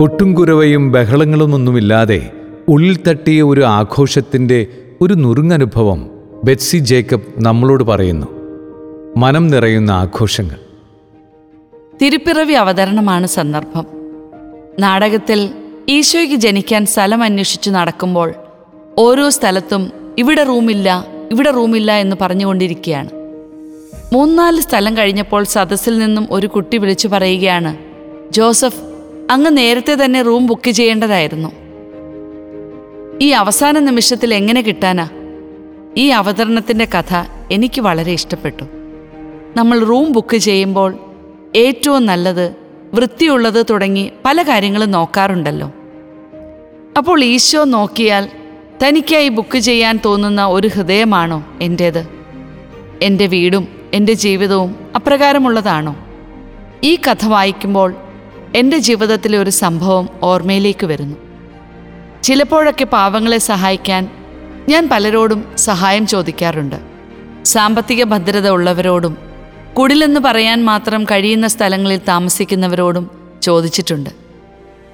കൊട്ടുംകുരവയും ബഹളങ്ങളുമൊന്നുമില്ലാതെ ഉള്ളിൽ തട്ടിയ ഒരു ആഘോഷത്തിന്റെ ഒരു നുറുങ്ങനുഭവം ബെറ്റ്സി ജേക്കബ് നമ്മളോട് പറയുന്നു. മനം നിറയുന്ന ആഘോഷങ്ങൾ. തിരുപ്പിറവി അവതരണമാണ് സന്ദർഭം. നാടകത്തിൽ ഈശോയ്ക്ക് ജനിക്കാൻ സ്ഥലം അന്വേഷിച്ചു നടക്കുമ്പോൾ ഓരോ സ്ഥലത്തും ഇവിടെ റൂമില്ല ഇവിടെ റൂമില്ല എന്ന് പറഞ്ഞുകൊണ്ടിരിക്കുകയാണ്. മൂന്നാൽ സ്ഥലം കഴിഞ്ഞപ്പോൾ സദസ്സിൽ നിന്നും ഒരു കുട്ടി വിളിച്ചു പറയുകയാണ് ജോസഫ് അങ്ങ് നേരത്തെ തന്നെ റൂം ബുക്ക് ചെയ്യേണ്ടതായിരുന്നു. ഈ അവസാന നിമിഷത്തിൽ എങ്ങനെ കിട്ടാനാ? ഈ അവതരണത്തിന്റെ കഥ എനിക്ക് വളരെ ഇഷ്ടപ്പെട്ടു. നമ്മൾ റൂം ബുക്ക് ചെയ്യുമ്പോൾ ഏറ്റവും നല്ലത് വൃത്തിയുള്ളത് തുടങ്ങി പല കാര്യങ്ങളും നോക്കാറുണ്ടല്ലോ. അപ്പോൾ ഈശോ നോക്കിയാൽ തനിക്കായി ബുക്ക് ചെയ്യാൻ തോന്നുന്ന ഒരു ഹൃദയമാണോ എന്റേത് എന്റെ വീടും എന്റെ ജീവിതവും അപ്രകാരമുള്ളതാണോ? ഈ കഥ വായിക്കുമ്പോൾ എന്റെ ജീവിതത്തിലെ ഒരു സംഭവം ഓർമ്മയിലേക്ക് വരുന്നു. ചിലപ്പോഴൊക്കെ പാവങ്ങളെ സഹായിക്കാൻ ഞാൻ പലരോടും സഹായം ചോദിക്കാറുണ്ട്. സാമ്പത്തിക ഭദ്രത ഉള്ളവരോടും കുടിലെന്ന് പറയാൻ മാത്രം കഴിയുന്ന സ്ഥലങ്ങളിൽ താമസിക്കുന്നവരോടും ചോദിച്ചിട്ടുണ്ട്.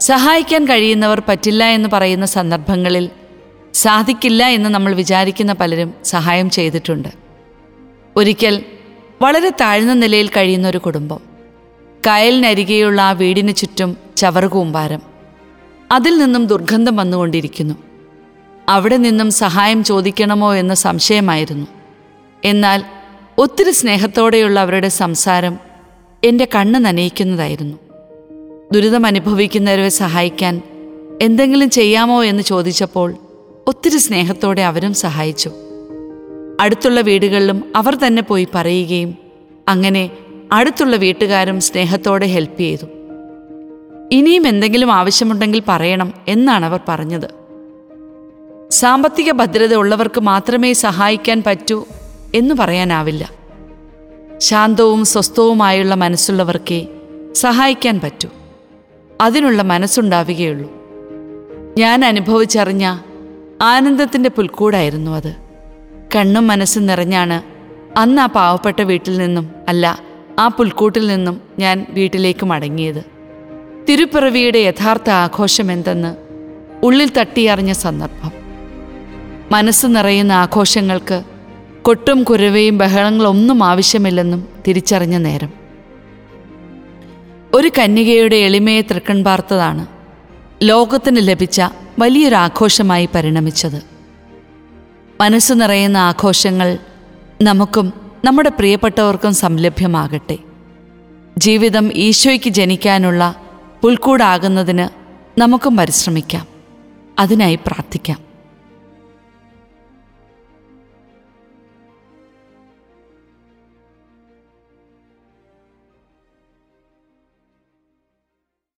സഹായിക്കാൻ കഴിയുന്നവർ പറ്റില്ല എന്ന് പറയുന്ന സന്ദർഭങ്ങളിൽ സാധിക്കില്ല എന്ന് നമ്മൾ വിചാരിക്കുന്ന പലരും സഹായം ചെയ്തിട്ടുണ്ട്. ഒരിക്കൽ വളരെ താഴ്ന്ന നിലയിൽ കഴിയുന്ന ഒരു കുടുംബം കായലിനരികെയുള്ള ആ വീടിന് ചുറ്റും ചവറുകൂമ്പാരം. അതിൽ നിന്നും ദുർഗന്ധം വന്നുകൊണ്ടിരിക്കുന്നു. അവിടെ നിന്നും സഹായം ചോദിക്കണമോ എന്ന സംശയമായിരുന്നു. എന്നാൽ ഒത്തിരി സ്നേഹത്തോടെയുള്ള അവരുടെ സംസാരം എന്റെ കണ്ണ് നനയിക്കുന്നതായിരുന്നു. ദുരിതം അനുഭവിക്കുന്നവരെ സഹായിക്കാൻ എന്തെങ്കിലും ചെയ്യാമോ എന്ന് ചോദിച്ചപ്പോൾ ഒത്തിരി സ്നേഹത്തോടെ അവരും സഹായിച്ചു. അടുത്തുള്ള വീടുകളിലും അവർ തന്നെ പോയി പറയുകയും അങ്ങനെ അടുത്തുള്ള വീട്ടുകാരും സ്നേഹത്തോടെ ഹെൽപ്പ് ചെയ്തു. ഇനിയും എന്തെങ്കിലും ആവശ്യമുണ്ടെങ്കിൽ പറയണം എന്നാണ് അവർ പറഞ്ഞത്. സാമ്പത്തിക ഭദ്രത ഉള്ളവർക്ക് മാത്രമേ സഹായിക്കാൻ പറ്റൂ എന്ന് പറയാനാവില്ല. ശാന്തവും സ്വസ്ഥവുമായുള്ള മനസ്സുള്ളവർക്കേ സഹായിക്കാൻ പറ്റൂ. അതിനുള്ള മനസ്സുണ്ടാവുകയുള്ളൂ. ഞാൻ അനുഭവിച്ചറിഞ്ഞ ആനന്ദത്തിന്റെ പുൽക്കൂടായിരുന്നു അത്. കണ്ണും മനസ്സും നിറഞ്ഞാണ് അന്ന് ആ പാവപ്പെട്ട വീട്ടിൽ നിന്നും അല്ല ആ പുൽക്കൂട്ടിൽ നിന്നും ഞാൻ വീട്ടിലേക്ക് മടങ്ങിയത്. തിരുപ്പിറവിയുടെ യഥാർത്ഥ ആഘോഷം എന്തെന്ന് ഉള്ളിൽ തട്ടിയറിഞ്ഞ സന്ദർഭം. മനസ്സ് നിറയുന്ന ആഘോഷങ്ങൾക്ക് കൊട്ടും കുരവയും ബഹളങ്ങളൊന്നും ആവശ്യമില്ലെന്നും തിരിച്ചറിഞ്ഞ നേരം. ഒരു കന്യകയുടെ എളിമയെ തൃക്കൺ പാർത്തതാണ് ലോകത്തിന് ലഭിച്ച വലിയൊരു ആഘോഷമായി പരിണമിച്ചത്. മനസ്സ് നിറയുന്ന ആഘോഷങ്ങൾ നമുക്കും നമ്മുടെ പ്രിയപ്പെട്ടവർക്കും സംലഭ്യമാകട്ടെ. ജീവിതം ഈശോയ്ക്ക് ജനിക്കാനുള്ള പുൽക്കൂടാകുന്നതിന് നമുക്കും പരിശ്രമിക്കാം. അതിനായി പ്രാർത്ഥിക്കാം.